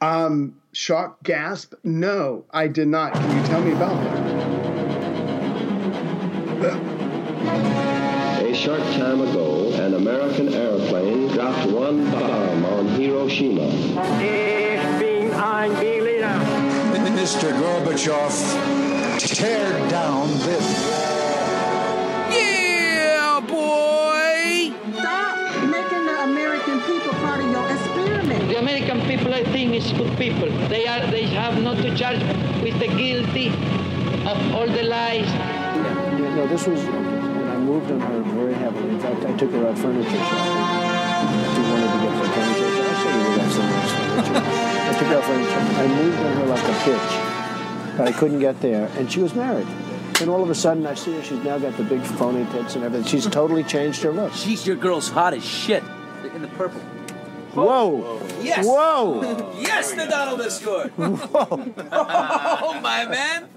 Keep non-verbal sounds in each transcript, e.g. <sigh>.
Um, shock, gasp. No, I did not. Can you tell me about that? A short time ago, an American airplane dropped one bomb on Hiroshima. Ich bin ein Berliner. Mr. Gorbachev, tear down this. American people, I think, is good people. They are. They have not to charge with the guilty of all the lies. Yeah, no, this was, and I moved on her very heavily. In fact, I took her out furniture shopping. She wanted to get some furniture. I'll show you where that's some nice furniture. I took her out furniture. I moved on her like a bitch, but I couldn't get there. And she was married. And all of a sudden, I see her. She's now got the big phony tits and everything. She's totally changed her look. She's your girl's hot as shit. In the purple. Whoa! Yes! Whoa! <laughs> Yes, the Donald has scored! Whoa! <laughs> Oh, my man!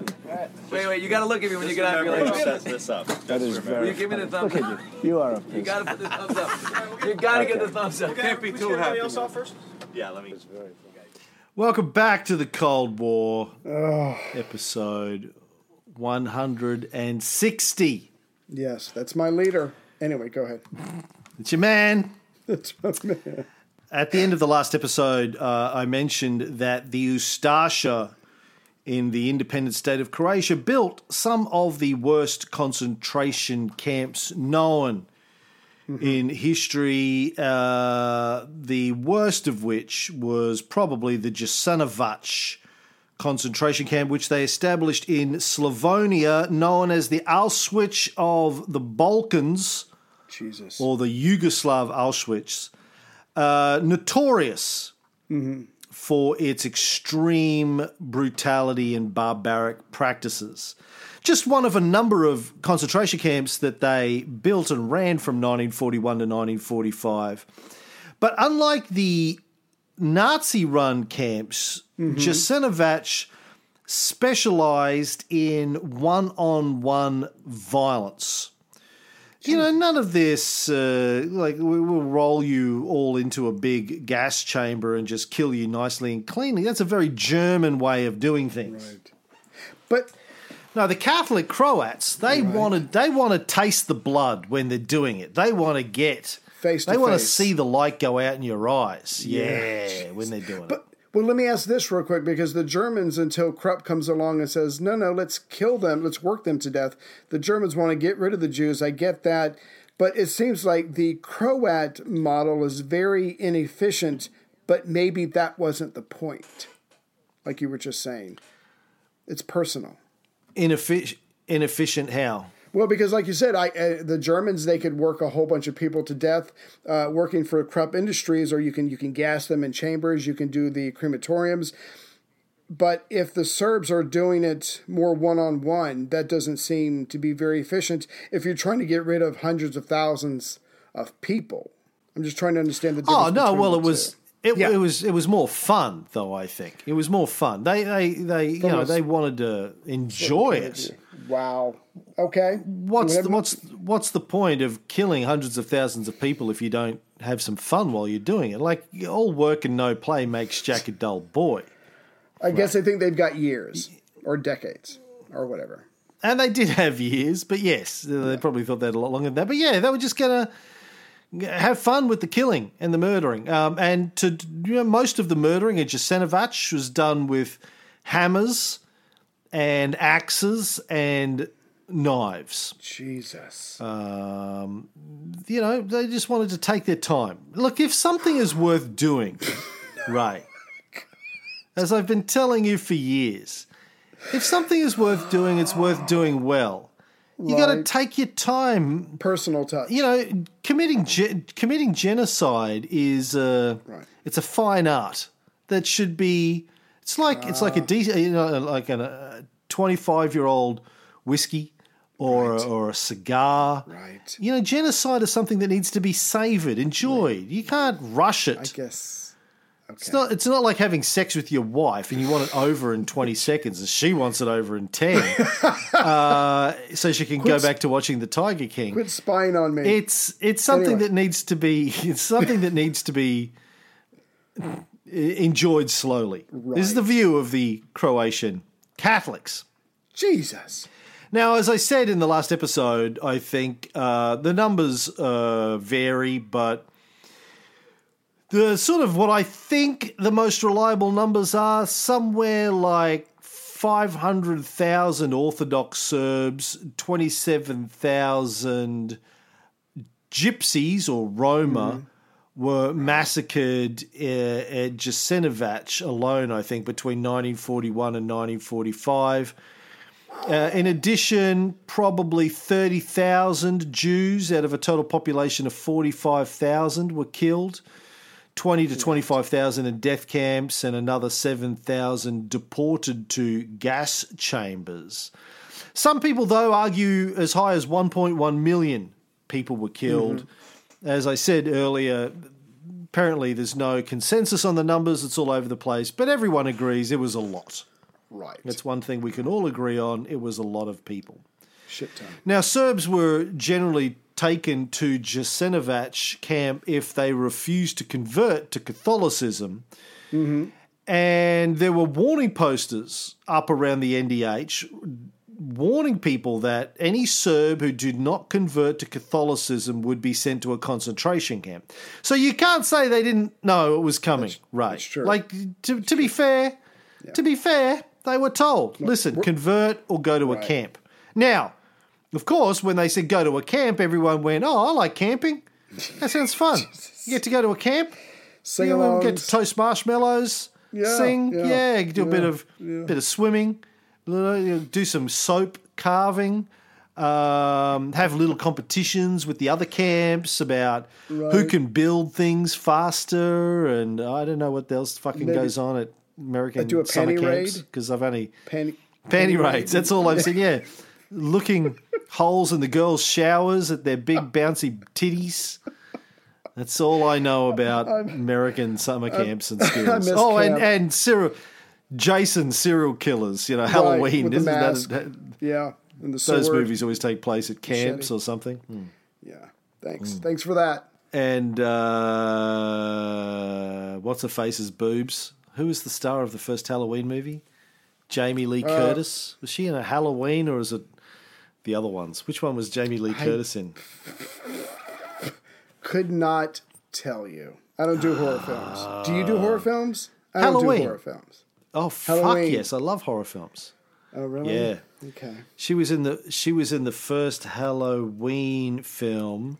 Wait, wait, you gotta look at me when you get out and be like, sets this up. That is Will very. you give me the thumbs Look up? at you. You are a. You gotta put the <laughs> thumbs up. You gotta get the thumbs up. Can't be too happy. Yeah, let me. Welcome back to the Cold War episode 160. Yes, that's my leader. Anyway, go ahead. It's your man. That's my man. At the end of the last episode, uh, I mentioned that the Ustasha in the independent state of Croatia built some of the worst concentration camps known in history, uh, the worst of which was probably the Jasenovac concentration camp, which they established in Slavonia, known as the Auschwitz of the Balkans Jesus. or the Yugoslav Auschwitz, uh, notorious for its extreme brutality and barbaric practices. Just one of a number of concentration camps that they built and ran from 1941 to 1945. But unlike the Nazi run camps, Jasenovac specialized in one on one violence. You know, none of this, uh, like, we will roll you all into a big gas chamber and just kill you nicely and cleanly. That's a very German way of doing things. But No, the Catholic Croats, they wanted they want to taste the blood when they're doing it. They want to get Face to They want to see the light go out in your eyes. Yeah, Yeah. when they're doing it. Well, let me ask this real quick because the Germans, until Krupp comes along and says, "No, no, let's kill them, let's work them to death," the Germans want to get rid of the Jews. I get that, but it seems like the Croat model is very inefficient. But maybe that wasn't the point, like you were just saying. It's personal. Ineffic- inefficient how? Well, because like you said, I uh, the Germans they could work a whole bunch of people to death uh, working for Krupp Industries, or you can you can gas them in chambers. You can do the crematoriums. But if the Serbs are doing it more one on one, that doesn't seem to be very efficient. If you're trying to get rid of hundreds of thousands of people, I'm just trying to understand the difference. Oh no! Well, it was. It, Yeah. it was it was more fun though. I think it was more fun. They they they you know they wanted to enjoy it. Wow. Okay. What's the, what's what's the point of killing hundreds of thousands of people if you don't have some fun while you're doing it? Like all work and no play makes Jack a dull boy. I guess I think they've got years or decades or whatever. And they did have years, but yes, they probably thought they had a lot longer than that. But yeah, they were just gonna have fun with the killing and the murdering. Um, and to you know, most of the murdering at Jasenovac was done with hammers and axes and knives. Jesus. Um, you know, they just wanted to take their time. Look, if something is worth doing, <laughs> right? as I've been telling you for years, if something is worth doing, it's worth doing well. You got to take your time. Personal touch. You know, committing ge- committing genocide is a it's a fine art that should be. It's like it's like a ah. decent, you know, like a twenty five year old whiskey or a, or a cigar. Right. You know, genocide is something that needs to be savored, enjoyed. You can't rush it. I guess. It's not. It's not like having sex with your wife and you want it over in twenty seconds, and she wants it over in ten, <laughs> uh, so she can go back to watching the Tiger King. Quit spying on me. It's it's something Anyway. that needs to be. <laughs> It's something that needs to be enjoyed slowly. This is the view of the Croatian Catholics. Jesus. Now, as I said in the last episode, I think uh, the numbers uh, vary, but the sort of what I think the most reliable numbers are somewhere like 500,000 Orthodox Serbs, 27,000 gypsies or Roma were massacred uh, at Jasenovac alone, I think, between 1941 and 1945. Uh, in addition, probably 30,000 Jews out of a total population of 45,000 were killed. 20 to 25,000 in death camps and another 7,000 deported to gas chambers. Some people, though, argue as high as 1.1 million people were killed. Mm-hmm. As I said earlier, apparently there's no consensus on the numbers, it's all over the place, but everyone agrees it was a lot. Right. That's one thing we can all agree on. It was a lot of people. Shit ton. Now, Serbs were generally taken to Jasenovac camp if they refused to convert to Catholicism. Mm-hmm. And there were warning posters up around the NDH warning people that any Serb who did not convert to Catholicism would be sent to a concentration camp. So you can't say they didn't know it was coming, right? that's true. Like to, to be fair, to be fair, they were told, listen, convert or go to a camp. Now, of course, when they said go to a camp, everyone went, "Oh, I like camping. That sounds fun. <laughs> You get to go to a camp, Sing know, get to toast marshmallows, Yeah, sing, yeah, yeah, do a bit yeah, of bit of swimming, little- you know, do some soap carving, um, have little competitions with the other camps about who can build things faster, and I don't know what else fucking Maybe- goes on at American do a summer panty camps because I've only Panty, panty raids. That's all I've seen. Yeah, <laughs> looking holes in the girls' showers at their big <laughs> bouncy titties. That's all I know about American summer camps and <laughs> schools. Oh, and camp. and serial Jason serial killers. You know, Halloween. with Isn't mask. that Yeah. And the those sword. movies always take place at camps Machete. or something? Yeah. Thanks. Mm. Thanks for that. And uh, what's her face's boobs? Who was the star of the first Halloween movie? Jamie Lee Uh, Curtis. Was she in a Halloween or is it the other ones? Which one was Jamie Lee Curtis in? Could not tell you. I don't do horror films. Do you do horror films? I don't Halloween. do horror films. Oh fuck Halloween. yes, I love horror films. Oh really? Yeah. Okay. She was in the she was in the first Halloween film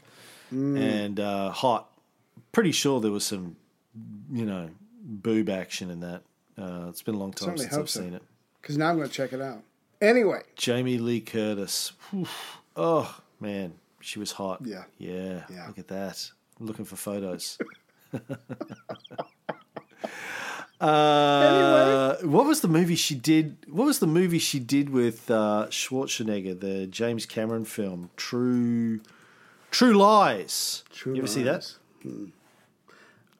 Mm. and uh, hot. Pretty sure there was some you know boob action in that. Uh, it's been a long time Certainly since I've so. seen it. Because now I'm going to check it out. Anyway. Jamie Lee Curtis. Whew. Oh man, she was hot. Yeah. yeah. Yeah. Look at that. I'm looking for photos. <laughs> uh, What was the movie she did? What was the movie she did with uh, Schwarzenegger? The James Cameron film, True, True Lies. True you ever see that? Lies.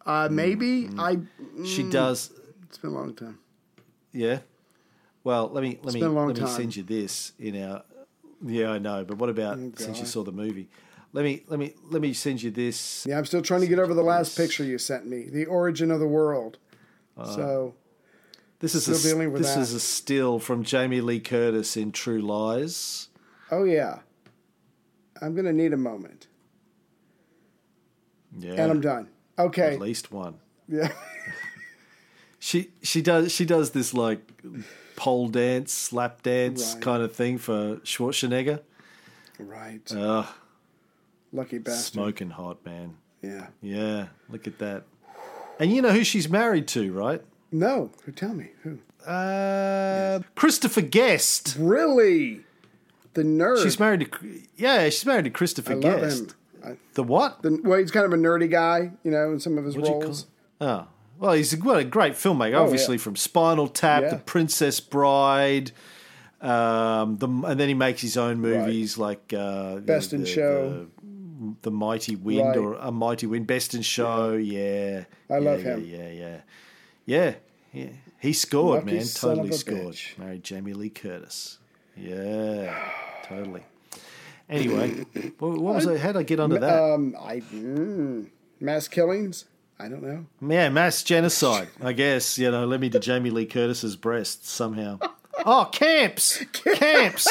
Uh, maybe I. She mm, does. It's been a long time. Yeah. Well, let me let me been a long let me send you this in our. Yeah, I know, but what about since you saw the movie? Let me let me let me send you this. Yeah, I'm still trying to get over the last picture you sent me, the origin of the world. so This is Still a, dealing with this that. is a still from Jamie Lee Curtis in True Lies. Oh yeah. I'm gonna need a moment. Yeah, And I'm done. Okay. At least one. Yeah. <laughs> She she does she does this like pole dance, slap dance Right. kind of thing for Schwarzenegger. right. Ugh, Lucky bastard. smoking hot, man. Yeah. Yeah, look at that. And you know who she's married to, right? No. Who tell me? Who? Uh, Christopher Guest. Really? The nerd. She's married to yeah, she's married to Christopher I Guest. I, The what? the, well, he's kind of a nerdy guy, you know, in some of his What'd you call roles. Oh, well, he's a, what a great filmmaker. Obviously, yeah. from Spinal Tap, Yeah. The Princess Bride, um, the, and then he makes his own movies like uh, Best in the- Show. the, the Mighty Wind, Right. or A Mighty Wind, Best in Show. Yeah, I love yeah, him. Yeah, yeah, yeah, yeah. He scored, Lucky man. Totally scored. bitch. Married Jamie Lee Curtis. Yeah, totally. Anyway, <coughs> what, was I? How did I get onto that? Um, I mm, mass killings. I don't know. Yeah, mass genocide. I guess you know. Let me to Jamie Lee Curtis's breasts somehow. Oh, camps, camps.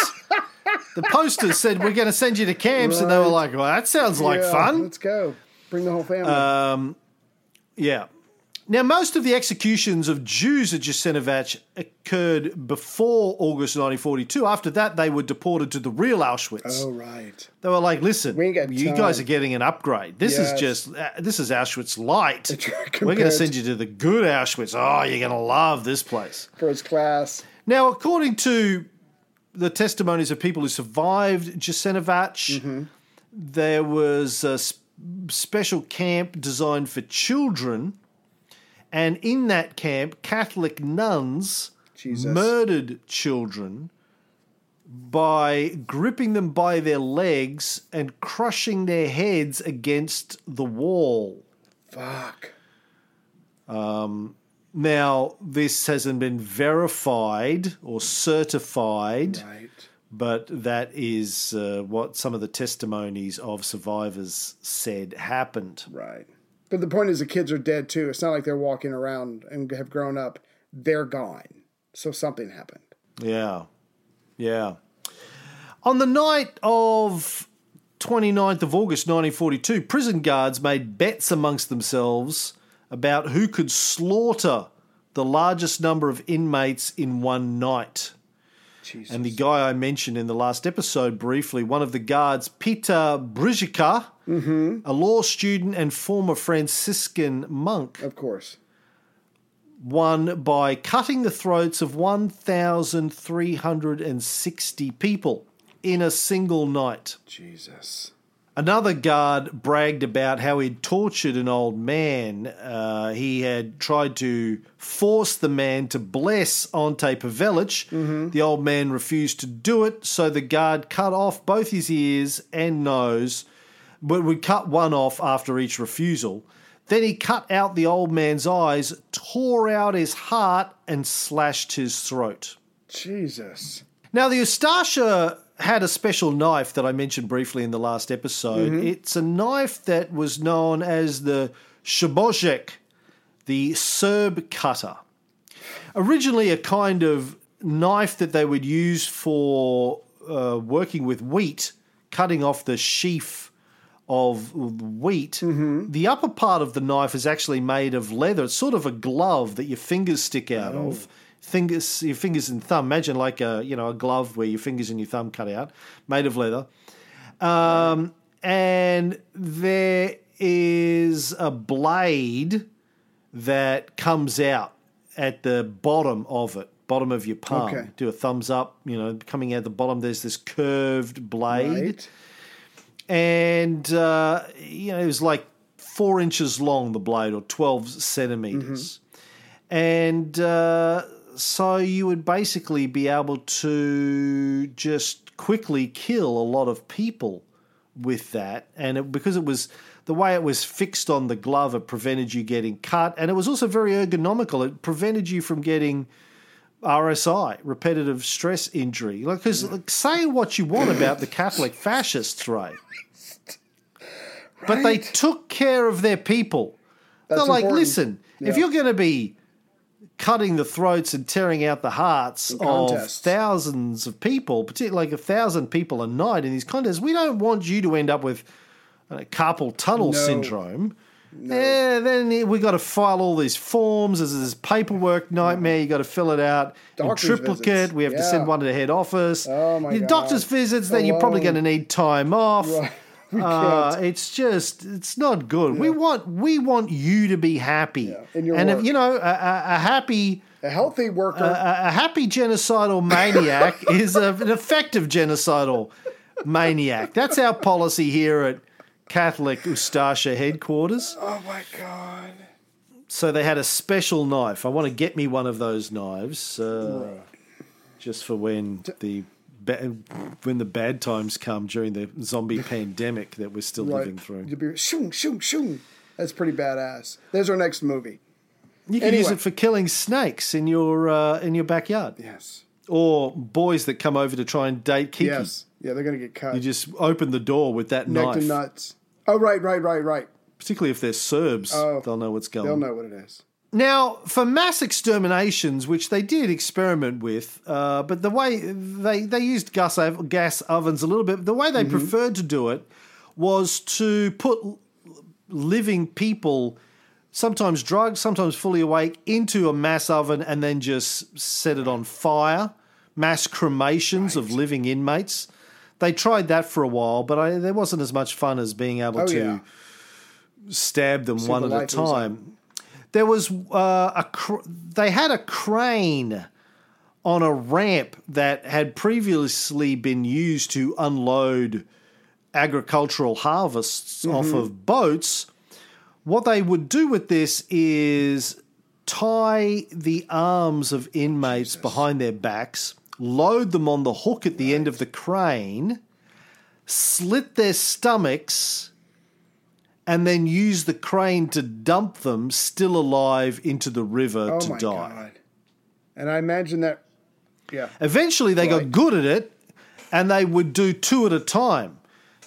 The posters said we're going to send you to camps, and they were like, "Well, that sounds like Yeah, fun." Let's go. Bring the whole family. Um, yeah. Now, most of the executions of Jews at Jasenovac occurred before August 1942. After that, they were deported to the real Auschwitz. oh, right. They were like, "Listen, We you time." guys are getting an upgrade. This Yes. is just uh, this is Auschwitz light. We're going to send you to the good Auschwitz. Oh, you're going to love this place." First class. Now, according to the testimonies of people who survived Jasenovac, Mm-hmm. there was a s- special camp designed for children, and in that camp, Catholic nuns Jesus. murdered children by gripping them by their legs and crushing their heads against the wall. Fuck. Now, this hasn't been verified or certified, Right. but that is uh, what some of the testimonies of survivors said happened. Right. But the point is, the kids are dead too. It's not like they're walking around and have grown up. They're gone. So something happened. Yeah. Yeah. On the night of 29th of August 1942, prison guards made bets amongst themselves about who could slaughter the largest number of inmates in one night. Jesus. And the guy I mentioned in the last episode briefly, one of the guards, Peter Brzica, a law student and former Franciscan monk, of course. won by cutting the throats of 1,360 people in a single night. Jesus. Another guard bragged about how he'd tortured an old man. Uh, he had tried to force the man to bless Ante Pavelic. The old man refused to do it, so the guard cut off both his ears and nose, but would cut one off after each refusal. Then he cut out the old man's eyes, tore out his heart, and slashed his throat. Jesus. Now, the Ustasha had a special knife that I mentioned briefly in the last episode. It's a knife that was known as the Srbosjek, the Serb cutter. Originally, a kind of knife that they would use for uh, working with wheat, cutting off the sheaf of wheat. The upper part of the knife is actually made of leather. It's sort of a glove that your fingers stick out of. Fingers, your fingers and thumb. Imagine like a you know a glove where your fingers and your thumb cut out, made of leather. Um, and there is a blade that comes out at the bottom of it, bottom of your palm. Okay. Do a thumbs up, you know, coming out the bottom. There's this curved blade Right. And uh, you know it was like four inches long the blade or 12 centimeters. And uh, so you would basically be able to just quickly kill a lot of people with that. And it, because it was the way it was fixed on the glove it prevented you getting cut. And it was also very ergonomical. It prevented you from getting RSI, repetitive stress injury. Like, because like, say what you want about the Catholic fascists, right? But they took care of their people. That's They're like, important. listen, if you're going to be cutting the throats and tearing out the hearts of thousands of people, particularly like a thousand people a night in these contests, we don't want you to end up with uh, carpal tunnel No. syndrome. Yeah, then we got to file all these forms. There's this paperwork nightmare. You got to fill it out in triplicate. visits. We have to send one to the head office. Oh, my Your God. doctor's visits. Then you're probably going to need time off. Right. <laughs> Uh, it's just it's not good. We want we want you to be happy, your and if, you know a, a, a happy a healthy worker. a, a happy genocidal maniac <laughs> is a, an effective genocidal maniac. That's our policy here at Catholic Ustasha headquarters. oh my god. So they had a special knife. I want to get me one of those knives, uh, just for when the ba- when the bad times come during the zombie <laughs> pandemic that we're still Right. living through. You'd be shoom shoom shoom. That's pretty badass. There's our next movie. You can use Anyway. it for killing snakes in your uh, in your backyard, Yes. or boys that come over to try and date Kiki. Yes. Yeah, they're gonna get cut. You just open the door with that Neck knife. to nuts. Oh right, right, right, right. particularly if they're Serbs. they'll know what's going Oh, They'll know what it is. Now, for mass exterminations, which they did experiment with, uh, but the way they, they used gas, gas ovens a little bit, the way they preferred to do it was to put living people, sometimes drugged, sometimes fully awake, into a mass oven and then just set it on fire. Mass cremations of living inmates. They tried that for a while, but I, there wasn't as much fun as being able Oh, to yeah. stab them See one at a light goes on. time. There was uh, a cr- they had a crane on a ramp that had previously been used to unload agricultural harvests Mm-hmm. off of boats. What they would do with this is tie the arms of inmates behind their backs, load them on the hook at the end of the crane, slit their stomachs, and then use the crane to dump them still alive into the river Oh to die. god! And I imagine that. Yeah. Eventually, they got good at it, and they would do two at a time.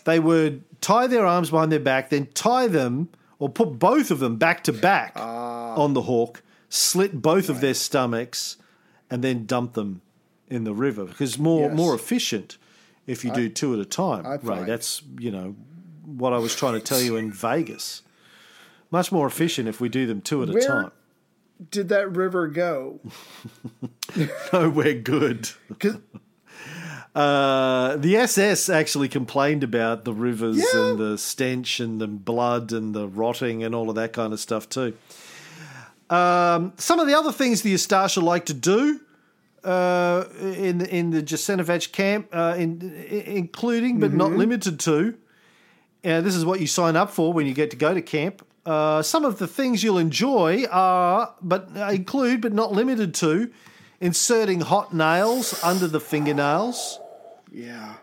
They would tie their arms behind their back, then tie them or put both of them back to back Ah. on the hook, slit both of their stomachs, and then dump them in the river because more Yes. more efficient if you do two at a time. I right, find. that's you know what I was trying to tell you in Vegas. Much more efficient if we do them two at a time. Did that river go? <laughs> Nowhere good. <laughs> Uh, the SS actually complained about the rivers Yeah. and the stench and the blood and the rotting and all of that kind of stuff too. Um, some of the other things the Ustasha like to do uh, in in the Jasenovac camp, uh, in, including but not limited to. Uh, this is what you sign up for when you get to go to camp. Uh, some of the things you'll enjoy are, but uh, include but not limited to, inserting hot nails under the fingernails, yeah.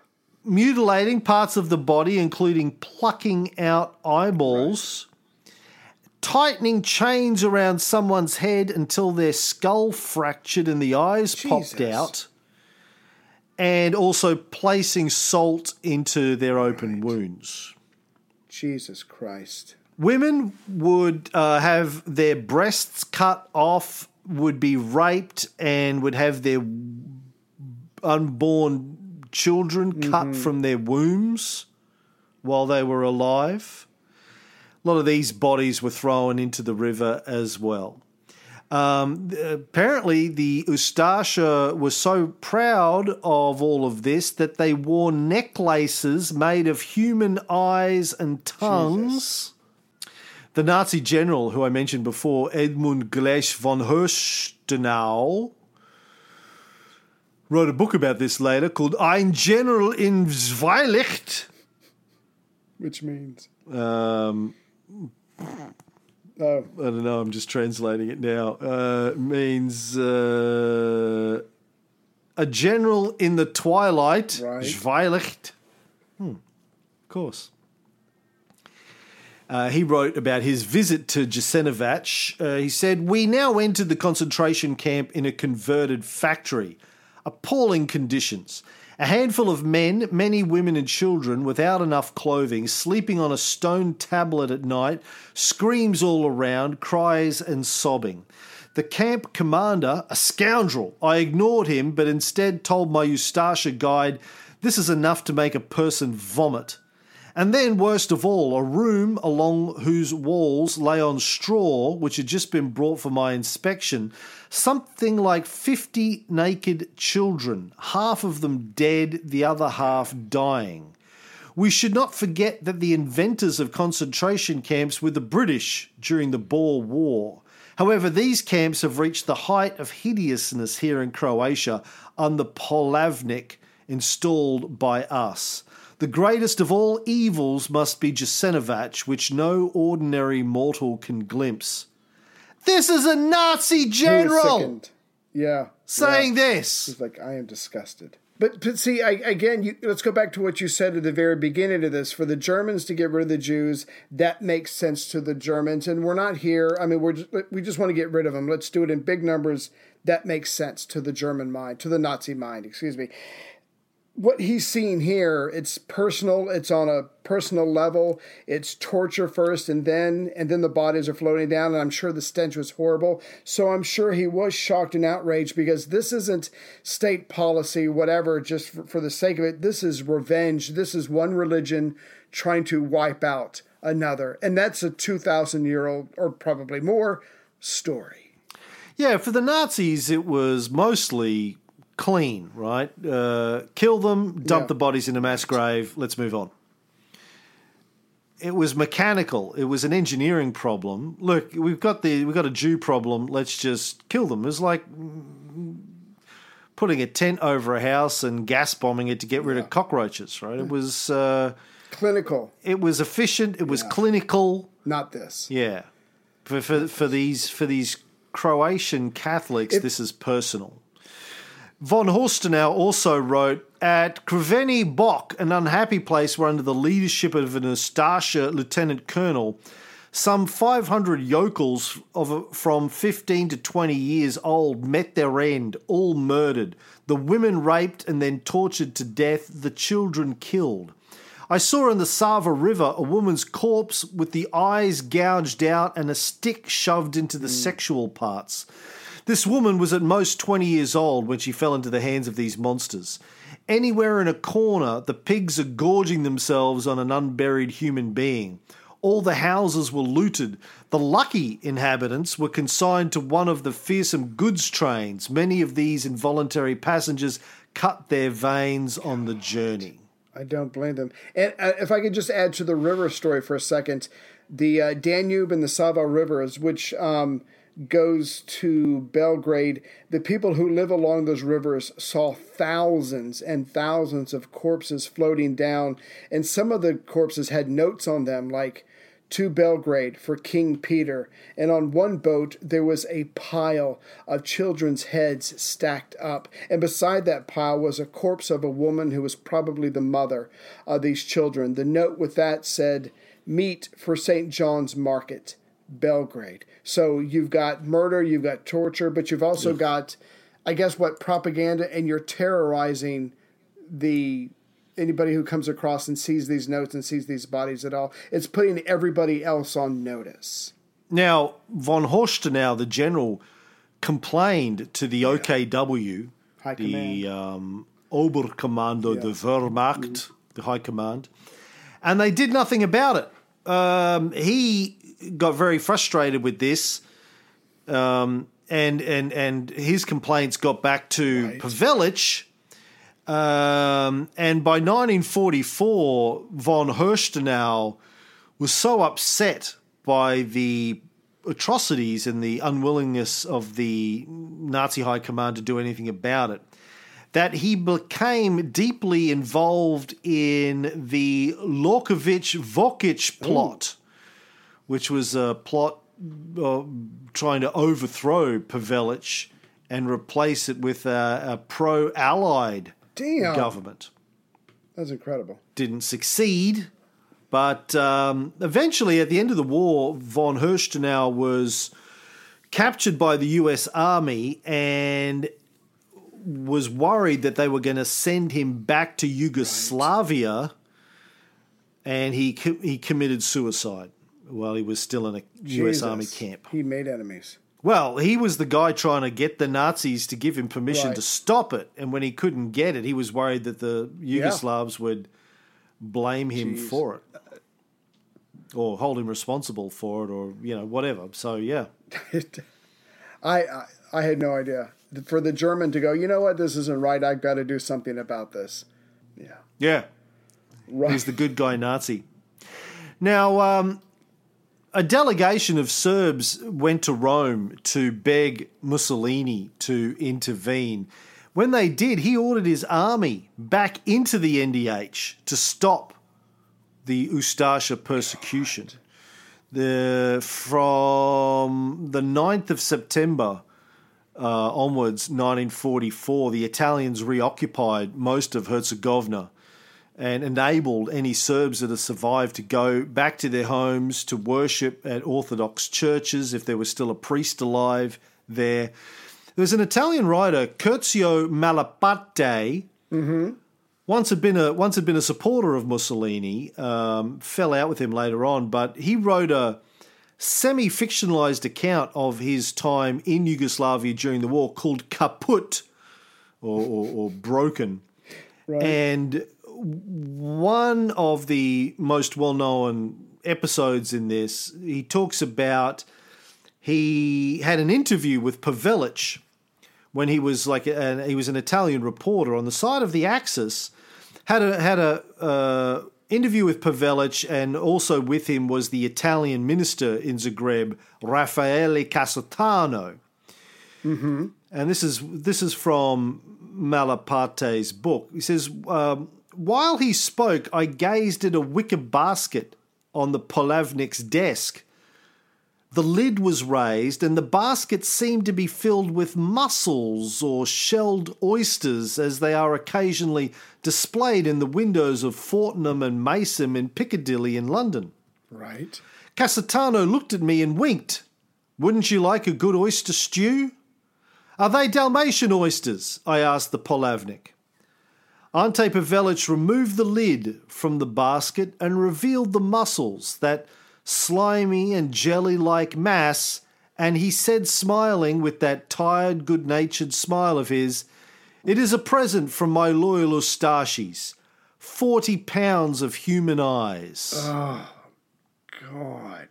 mutilating parts of the body, including plucking out eyeballs, tightening chains around someone's head until their skull fractured and the eyes popped out, and also placing salt into their open wounds. Jesus Christ. Women would uh, have their breasts cut off, would be raped, and would have their unborn children cut from their wombs while they were alive. A lot of these bodies were thrown into the river as well. Um, apparently, the Ustasha were so proud of all of this that they wore necklaces made of human eyes and tongues. The Nazi general, who I mentioned before, Edmund Gleich von Horstenau, wrote a book about this later called Ein General in Zwielicht. Which means. Um, Oh, I don't know. I'm just translating it now. Uh, means uh, a general in the twilight. Right. Hmm. Of course. Uh, he wrote about his visit to Jasenovac. Uh, he said, We now entered the concentration camp in a converted factory. Appalling conditions. A handful of men, many women and children, without enough clothing, sleeping on a stone tablet at night, screams all around, cries and sobbing. The camp commander, a scoundrel, I ignored him, but instead told my Ustasha guide, This is enough to make a person vomit. And then, worst of all, a room along whose walls lay on straw, which had just been brought for my inspection, something like 50 naked children, half of them dead, the other half dying. We should not forget that the inventors of concentration camps were the British during the Boer War. However, these camps have reached the height of hideousness here in Croatia under Poglavnik, installed by us. The greatest of all evils must be Jasenovac, which no ordinary mortal can glimpse. This is a Nazi general. Yeah. saying yeah. this. He's like, I am disgusted. But, but see, I, again, you, let's go back to what you said at the very beginning of this. For the Germans to get rid of the Jews, that makes sense to the Germans, and we're not here. I mean, we're just, we just want to get rid of them. Let's do it in big numbers. That makes sense to the German mind, to the Nazi mind. Excuse me. What he's seeing here, it's personal. It's on a personal level. It's torture first, and then and then the bodies are floating down. And I'm sure the stench was horrible. So I'm sure he was shocked and outraged because this isn't state policy, whatever, just for, for the sake of it. This is revenge. This is one religion trying to wipe out another, and that's a two thousand year old or probably more story. Yeah, for the Nazis, it was mostly clean, right? Uh, kill them, dump Yeah. the bodies in a mass grave, let's move on. It was mechanical. It was an engineering problem. Look, we've got the we've got a Jew problem. Let's just kill them. It was like putting a tent over a house and gas bombing it to get rid of cockroaches, right? It was uh, Clinical, it was efficient. It was clinical. not this. Yeah, for for, for these for these Croatian Catholics, this is personal. Von Horstenau also wrote at Crkveni Bok, an unhappy place where, under the leadership of an Ustasha lieutenant colonel, some 500 yokels of from 15 to 20 years old met their end, all murdered, the women raped and then tortured to death, the children killed. I saw in the Sava River a woman's corpse with the eyes gouged out and a stick shoved into the mm. sexual parts. This woman was at most 20 years old when she fell into the hands of these monsters. Anywhere in a corner, the pigs are gorging themselves on an unburied human being. All the houses were looted. The lucky inhabitants were consigned to one of the fearsome goods trains. Many of these involuntary passengers cut their veins on the journey. I don't blame them. And uh, if I could just add to the river story for a second, the uh, Danube and the Sava rivers, which um, goes to Belgrade, the people who live along those rivers saw thousands and thousands of corpses floating down, and some of the corpses had notes on them like to Belgrade for King Peter, and on one boat there was a pile of children's heads stacked up, and beside that pile was a corpse of a woman who was probably the mother of these children. The note with that said, Meat for St. John's Market, Belgrade. So you've got murder, you've got torture, but you've also got, I guess, what propaganda, and you're terrorizing the anybody who comes across and sees these notes and sees these bodies at all. It's putting everybody else on notice. Now, von Horstenau, the general, complained to the OKW, High the um, Oberkommando de Wehrmacht, the High Command, and they did nothing about it. Um, he got very frustrated with this, um, and and and his complaints got back to Right. Pavelic. Um, and by 1944, von Horstenau was so upset by the atrocities and the unwillingness of the Nazi high command to do anything about it that he became deeply involved in the Lorkovic Vokic plot, which was a plot uh, trying to overthrow Pavelic and replace it with a, a pro Allied government That's incredible. didn't succeed. But um, eventually, at the end of the war, von Horstenau was captured by the US Army and was worried that they were going to send him back to Yugoslavia. And he co- he committed suicide while he was still in a US Army camp. He made enemies. Well, he was the guy trying to get the Nazis to give him permission Right. to stop it, and when he couldn't get it, he was worried that the Yugoslavs would blame him Jeez. for it, or hold him responsible for it, or you know whatever. So yeah, <laughs> I, I I had no idea. For the German to go, you know what, this isn't right. I've got to do something about this. Yeah. yeah, Right. he's the good guy Nazi. Now, um, a delegation of Serbs went to Rome to beg Mussolini to intervene. When they did, he ordered his army back into the NDH to stop the Ustasha persecution. The, from the 9th of September uh, onwards, 1944, the Italians reoccupied most of Herzegovina and enabled any Serbs that had survived to go back to their homes to worship at Orthodox churches if there was still a priest alive there. There was an Italian writer, Curzio Malaparte, once had been a once had been a supporter of Mussolini, um, fell out with him later on, but he wrote a semi-fictionalized account of his time in Yugoslavia during the war called Kaputt, or, or, or Broken, and one of the most well-known episodes in this, he talks about he had an interview with Pavelic when he was like a, he was an Italian reporter on the side of the Axis. Had a had a uh, interview with Pavelic, and also with him was the Italian minister in Zagreb, Raffaele Casertano. Mm-hmm. And this is this is from Malaparte's book. He says, um, while he spoke, I gazed at a wicker basket on the Poglavnik's desk. The lid was raised, and the basket seemed to be filled with mussels or shelled oysters, as they are occasionally displayed in the windows of Fortnum and Mason in Piccadilly in London. Right. Casertano looked at me and winked. Wouldn't you like a good oyster stew? Are they Dalmatian oysters? I asked the Polavnik. Ante Pavelic removed the lid from the basket and revealed the mussels, that slimy and jelly like mass, and he said, smiling with that tired, good natured smile of his, It is a present from my loyal Ustashis. Forty pounds of human eyes. Oh, God.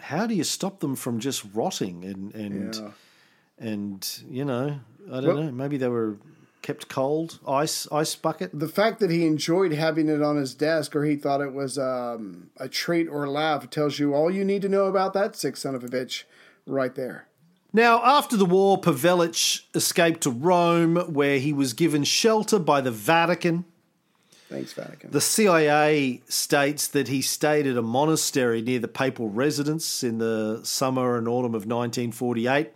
How do you stop them from just rotting and and Yeah. and you know, I don't Well- know, maybe they were kept cold, ice ice bucket. The fact that he enjoyed having it on his desk or he thought it was um, a treat or a laugh tells you all you need to know about that sick son of a bitch right there. Now, after the war, Pavelic escaped to Rome, where he was given shelter by the Vatican. Thanks, Vatican. The CIA states that he stayed at a monastery near the papal residence in the summer and autumn of 1948.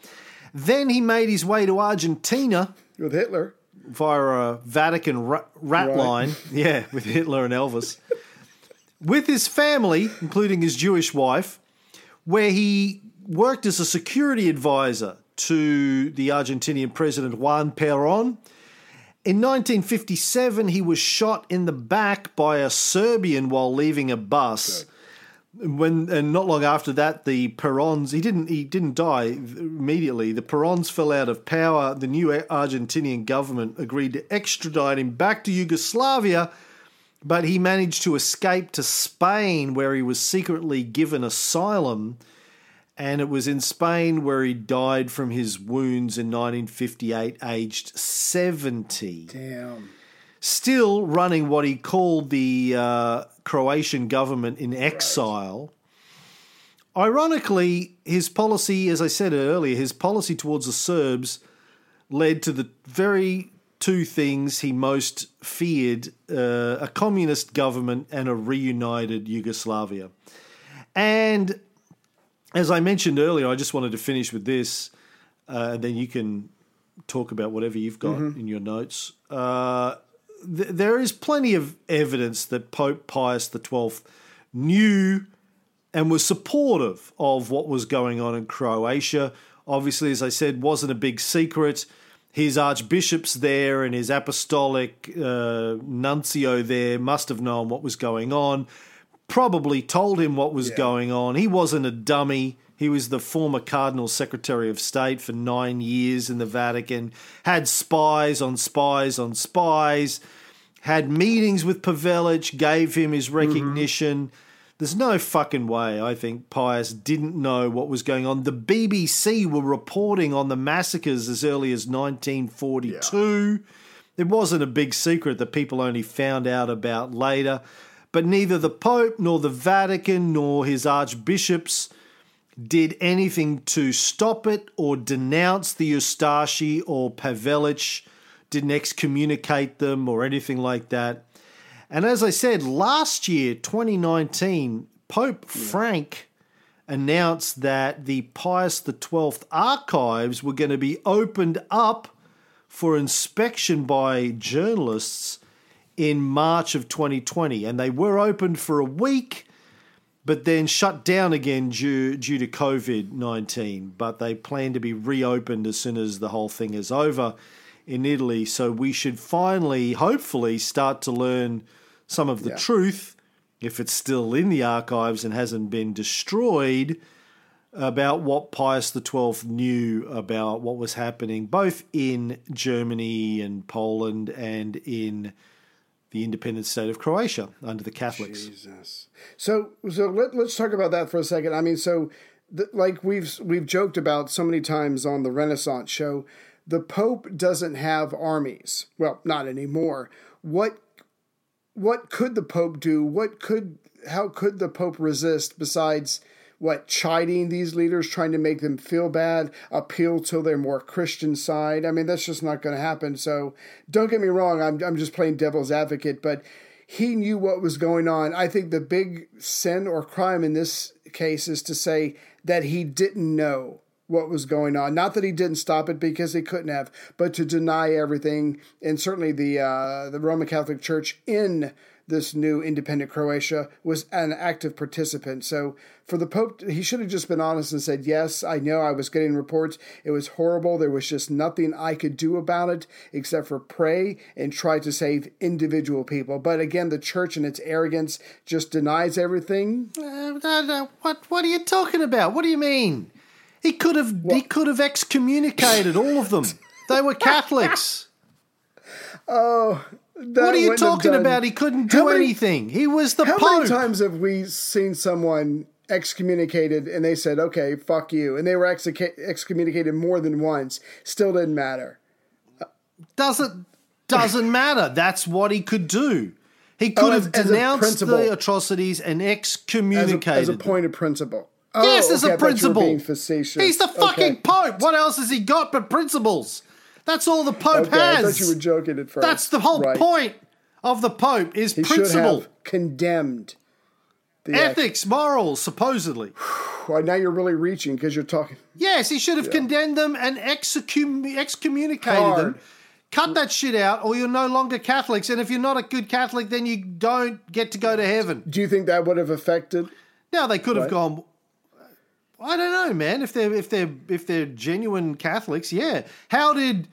Then he made his way to Argentina With Hitler. Via a Vatican ra- rat Right. line. <laughs> Yeah, with Hitler and Elvis. with his family, including his Jewish wife, where he worked as a security advisor to the Argentinian president Juan Perón. In 1957, he was shot in the back by a Serbian while leaving a bus. When and not long after that, the Perons he didn't he didn't die immediately. The Perons fell out of power. The new Argentinian government agreed to extradite him back to Yugoslavia, but he managed to escape to Spain, where he was secretly given asylum. And it was in Spain where he died from his wounds in 1958, aged 70 Damn. Still running what he called the uh, Croatian government in exile. Ironically, his policy, as I said earlier, his policy towards the Serbs led to the very two things he most feared uh, a communist government and a reunited Yugoslavia. And as I mentioned earlier, I just wanted to finish with this, uh, and then you can talk about whatever you've got in your notes. Uh, th- there is plenty of evidence that Pope Pius XII knew and was supportive of what was going on in Croatia. Obviously, as I said, wasn't a big secret. His archbishops there and his apostolic uh, nuncio there must have known what was going on. Probably told him what was going on. He wasn't a dummy. He was the former Cardinal Secretary of State for nine years in the Vatican, had spies on spies on spies, had meetings with Pavelic, gave him his mm-hmm. recognition. There's no fucking way I think Pius didn't know what was going on. The BBC were reporting on the massacres as early as 1942. It wasn't a big secret that people only found out about later. But neither the Pope nor the Vatican nor his archbishops did anything to stop it or denounce the Ustashi or Pavelic, didn't excommunicate them or anything like that. And as I said, last year, 2019, Pope Frank announced that the Pius XII archives were going to be opened up for inspection by journalists in March of 2020. And they were opened for a week, but then shut down again due, due to COVID 19. But they plan to be reopened as soon as the whole thing is over in Italy. So we should finally, hopefully, start to learn some of the Yeah. truth, if it's still in the archives and hasn't been destroyed, about what Pius XII knew about what was happening both in Germany and Poland and in the independent state of Croatia under the Catholics. Jesus. So so let, let's talk about that for a second. I mean, so the, like we've we've joked about so many times on the Renaissance show, the Pope doesn't have armies. Well, not anymore. What what could the Pope do? What could how could the Pope resist besides what chiding these leaders, trying to make them feel bad, appeal to their more Christian side? I mean, that's just not going to happen. So don't get me wrong. I'm I'm just playing devil's advocate, but he knew what was going on. I think the big sin or crime in this case is to say that he didn't know what was going on. Not that he didn't stop it because he couldn't have, but to deny everything. And certainly the uh, the Roman Catholic Church in this new independent Croatia was an active participant. So for the Pope, he should have just been honest and said, Yes, I know I was getting reports. It was horrible. There was just nothing I could do about it except for pray and try to save individual people. But again, the church and its arrogance just denies everything. Uh, what what are you talking about? What do you mean? He could have he could have excommunicated all of them. They were <laughs> Catholics. Oh, that what are you talking about? He couldn't do many- anything. He was the How Pope. How many times have we seen someone excommunicated and they said, okay, fuck you? And they were excommunicated more than once. Still didn't matter. Doesn't doesn't matter. That's what he could do. He oh, could Oh, have as denounced principle. the atrocities and As a, excommunicated. as a point of principle. yes, Oh, as okay, a principle. being facetious. He's the fucking Okay. Pope. What else has he got but principles? That's all the Pope Okay, I has. thought you were joking at first. That's the whole Right. point of the Pope is He principle, should have condemned the act. ethics, morals, supposedly. <sighs> Well, now you're really reaching because you're talking. Yes, he should have condemned them and excom- excommunicated Hard. them. Cut that shit out, or you're no longer Catholics. And if you're not a good Catholic, then you don't get to go to heaven. Do you think that would have affected? Now they could have Right. gone. I don't know, man. If they're if they're if they're genuine Catholics, yeah. How did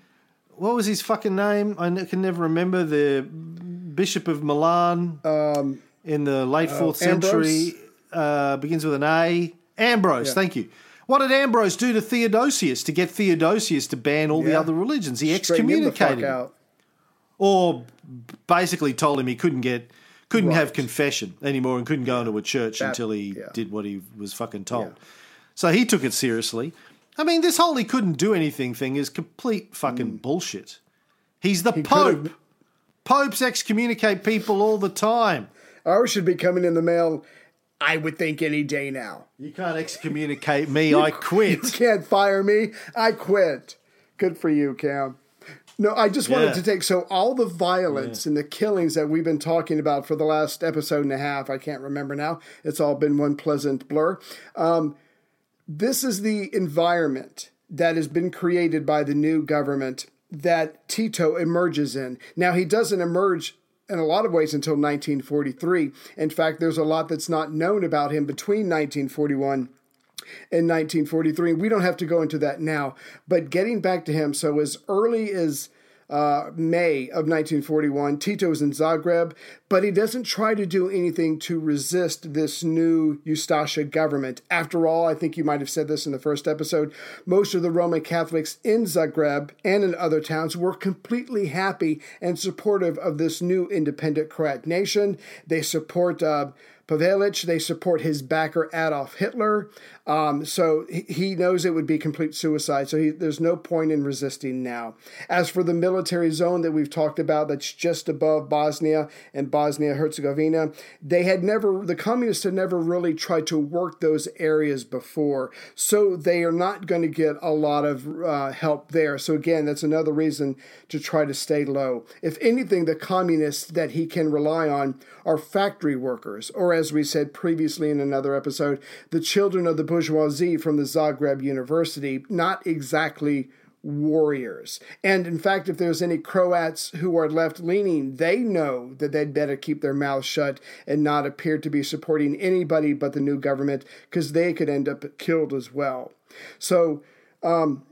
what was his fucking name? I can never remember the Bishop of Milan Um, in the late fourth Ambrose? century. Uh, begins with an A. Ambrose. Thank you. What did Ambrose do to Theodosius to get Theodosius to ban all the other religions? He straighten him the fuck excommunicated him or basically told him he couldn't get couldn't have confession anymore and couldn't go into a church That- until he yeah. did what he was fucking told. So he took it seriously. I mean, this whole he couldn't do anything thing is complete fucking bullshit. He's the Mm. could've- Pope. Popes excommunicate people all the time. Ours should be coming in the mail. I would think any day now. You can't excommunicate me. I <laughs> quit. You can't fire me. I quit. Good for you, Cam. No, I just wanted Yeah. to take so all the violence and the killings that we've been talking about for the last episode and a half, I can't remember now. It's all been one pleasant blur. Um, this is the environment that has been created by the new government that Tito emerges in. Now, he doesn't emerge in a lot of ways until 1943. In fact, there's a lot that's not known about him between 1941 and 1943. We don't have to go into that now. But getting back to him, so as early as uh, May of 1941, Tito is in Zagreb, but he doesn't try to do anything to resist this new Ustasha government. After all, I think you might have said this in the first episode, most of the Roman Catholics in Zagreb and in other towns were completely happy and supportive of this new independent Croat nation. They support uh, Pavelic. They support his backer Adolf Hitler. Um, so he- knows it would be complete suicide. So he, there's no point in resisting now. As for the military zone that we've talked about, that's just above Bosnia and Bosnia Herzegovina, they had never, the communists had never really tried to work those areas before. So they are not going to get a lot of uh, help there. So again, that's another reason to try to stay low. If anything, the communists that he can rely on are factory workers, or as we said previously in another episode, the children of the bourgeoisie from the Zagreb University, not exactly warriors. And in fact, if there's any Croats who are left leaning, they know that they'd better keep their mouths shut and not appear to be supporting anybody but the new government because they could end up killed as well. So, um,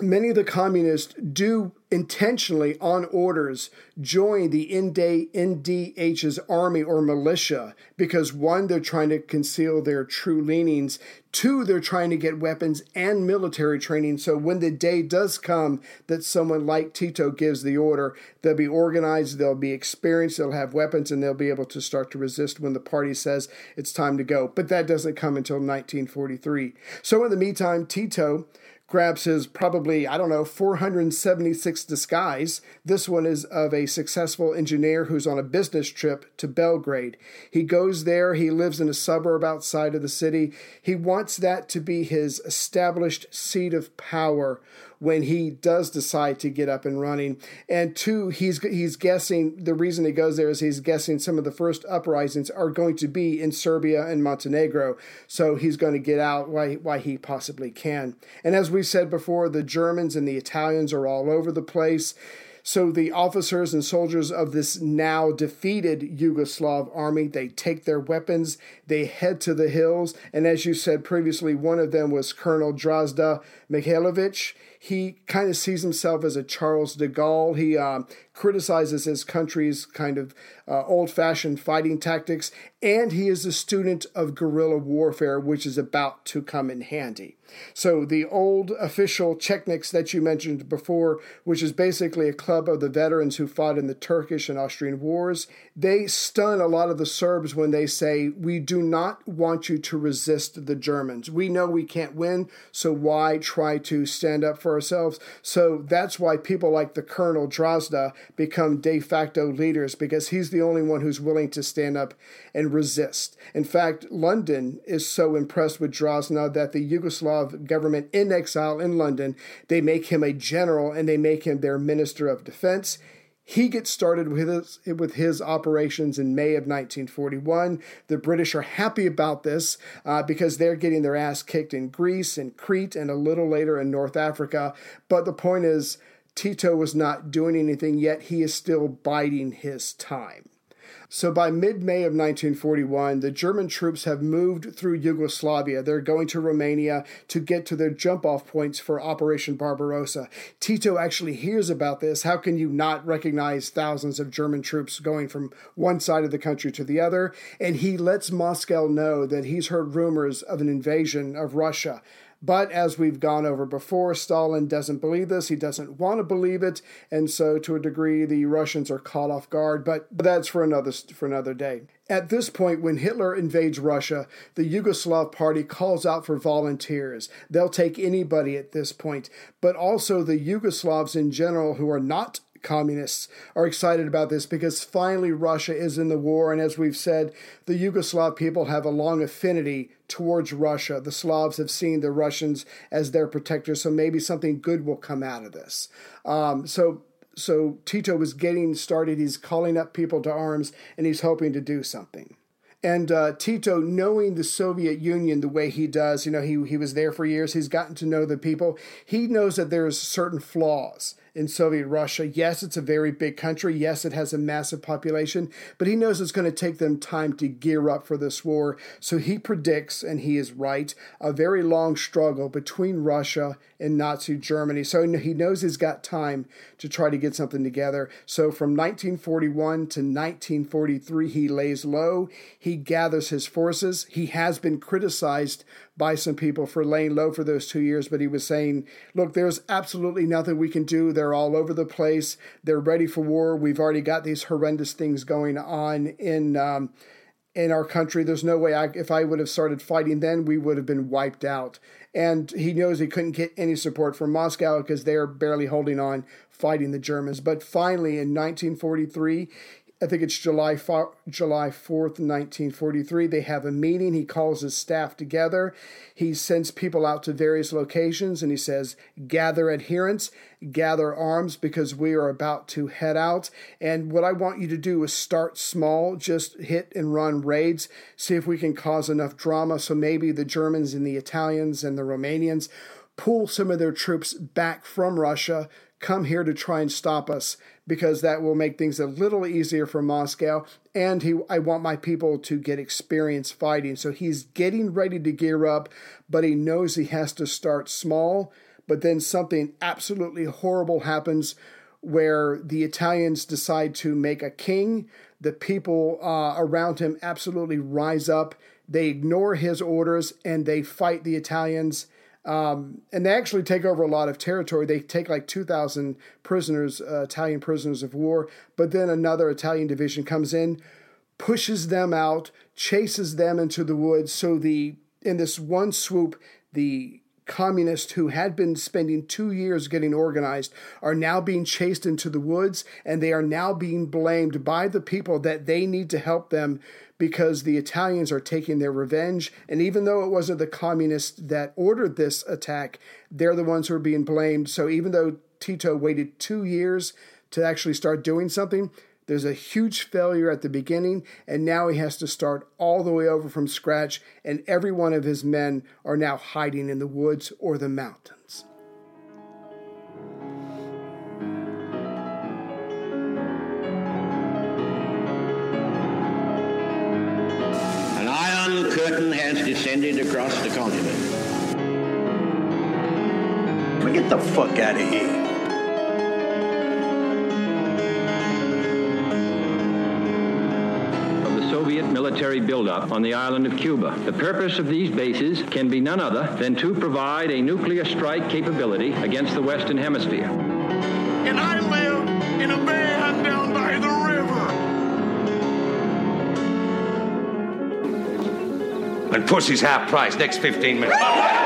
many of the communists do intentionally on orders join the NDH's army or militia because one, they're trying to conceal their true leanings. Two, they're trying to get weapons and military training. So when the day does come that someone like Tito gives the order, they'll be organized, they'll be experienced, they'll have weapons, and they'll be able to start to resist when the party says it's time to go. But that doesn't come until 1943. So in the meantime, Tito grabs his probably, I don't know, 476 disguise. This one is of a successful engineer who's on a business trip to Belgrade. He goes there, he lives in a suburb outside of the city. He wants that to be his established seat of power when he does decide to get up and running. And two, he's he's guessing the reason he goes there is he's guessing some of the first uprisings are going to be in Serbia and Montenegro. So he's going to get out why why he possibly can. And as we said before, the Germans and the Italians are all over the place. So the officers and soldiers of this now defeated Yugoslav army, they take their weapons, they head to the hills, and as you said previously, one of them was Colonel Drozda Mihailovich he kind of sees himself as a Charles de Gaulle. He um, criticizes his country's kind of uh, old fashioned fighting tactics, and he is a student of guerrilla warfare, which is about to come in handy. So, the old official Chetniks that you mentioned before, which is basically a club of the veterans who fought in the Turkish and Austrian wars, they stun a lot of the Serbs when they say, We do not want you to resist the Germans. We know we can't win, so why try to stand up for ourselves? So, that's why people like the Colonel Drozda become de facto leaders because he's the only one who's willing to stand up and resist. In fact, London is so impressed with Drozda that the Yugoslav government in exile in London, they make him a general and they make him their minister of defense. He gets started with his, with his operations in May of 1941. The British are happy about this uh, because they're getting their ass kicked in Greece and Crete and a little later in North Africa. But the point is, Tito was not doing anything yet. He is still biding his time. So by mid May of 1941, the German troops have moved through Yugoslavia. They're going to Romania to get to their jump off points for Operation Barbarossa. Tito actually hears about this. How can you not recognize thousands of German troops going from one side of the country to the other? And he lets Moscow know that he's heard rumors of an invasion of Russia. But as we've gone over before, Stalin doesn't believe this. He doesn't want to believe it, and so to a degree, the Russians are caught off guard. But that's for another for another day. At this point, when Hitler invades Russia, the Yugoslav party calls out for volunteers. They'll take anybody at this point, but also the Yugoslavs in general who are not communists are excited about this because finally Russia is in the war. And as we've said, the Yugoslav people have a long affinity towards Russia. The Slavs have seen the Russians as their protectors, so maybe something good will come out of this. Um, so so Tito was getting started. He's calling up people to arms and he's hoping to do something. And uh, Tito, knowing the Soviet Union the way he does, you know, he, he was there for years, he's gotten to know the people. He knows that there's certain flaws in Soviet Russia. Yes, it's a very big country. Yes, it has a massive population, but he knows it's going to take them time to gear up for this war. So he predicts, and he is right, a very long struggle between Russia and Nazi Germany. So he knows he's got time to try to get something together. So from 1941 to 1943, he lays low. He gathers his forces. He has been criticized by some people for laying low for those two years, but he was saying, look, there's absolutely nothing we can do. They're all over the place. They're ready for war. We've already got these horrendous things going on in. Um, in our country, there's no way I, if I would have started fighting then, we would have been wiped out. And he knows he couldn't get any support from Moscow because they're barely holding on, fighting the Germans. But finally, in 1943, I think it's July July 4th, 1943. They have a meeting. He calls his staff together. He sends people out to various locations and he says, Gather adherents, gather arms because we are about to head out. And what I want you to do is start small, just hit and run raids, see if we can cause enough drama. So maybe the Germans and the Italians and the Romanians pull some of their troops back from Russia, come here to try and stop us because that will make things a little easier for Moscow. And he, I want my people to get experience fighting. So he's getting ready to gear up, but he knows he has to start small. but then something absolutely horrible happens where the Italians decide to make a king. The people uh, around him absolutely rise up. They ignore his orders and they fight the Italians. Um, and they actually take over a lot of territory. They take like 2,000 prisoners, uh, Italian prisoners of war. But then another Italian division comes in, pushes them out, chases them into the woods. So the in this one swoop, the communists who had been spending two years getting organized are now being chased into the woods and they are now being blamed by the people that they need to help them because the Italians are taking their revenge. And even though it wasn't the communists that ordered this attack, they're the ones who are being blamed. So even though Tito waited two years to actually start doing something, there's a huge failure at the beginning, and now he has to start all the way over from scratch, and every one of his men are now hiding in the woods or the mountains. Descended across the continent. Get the fuck out of here. Soviet military buildup on the island of Cuba. The purpose of these bases can be none other than to provide a nuclear strike capability against the Western Hemisphere. And pussy's half price next 15 minutes.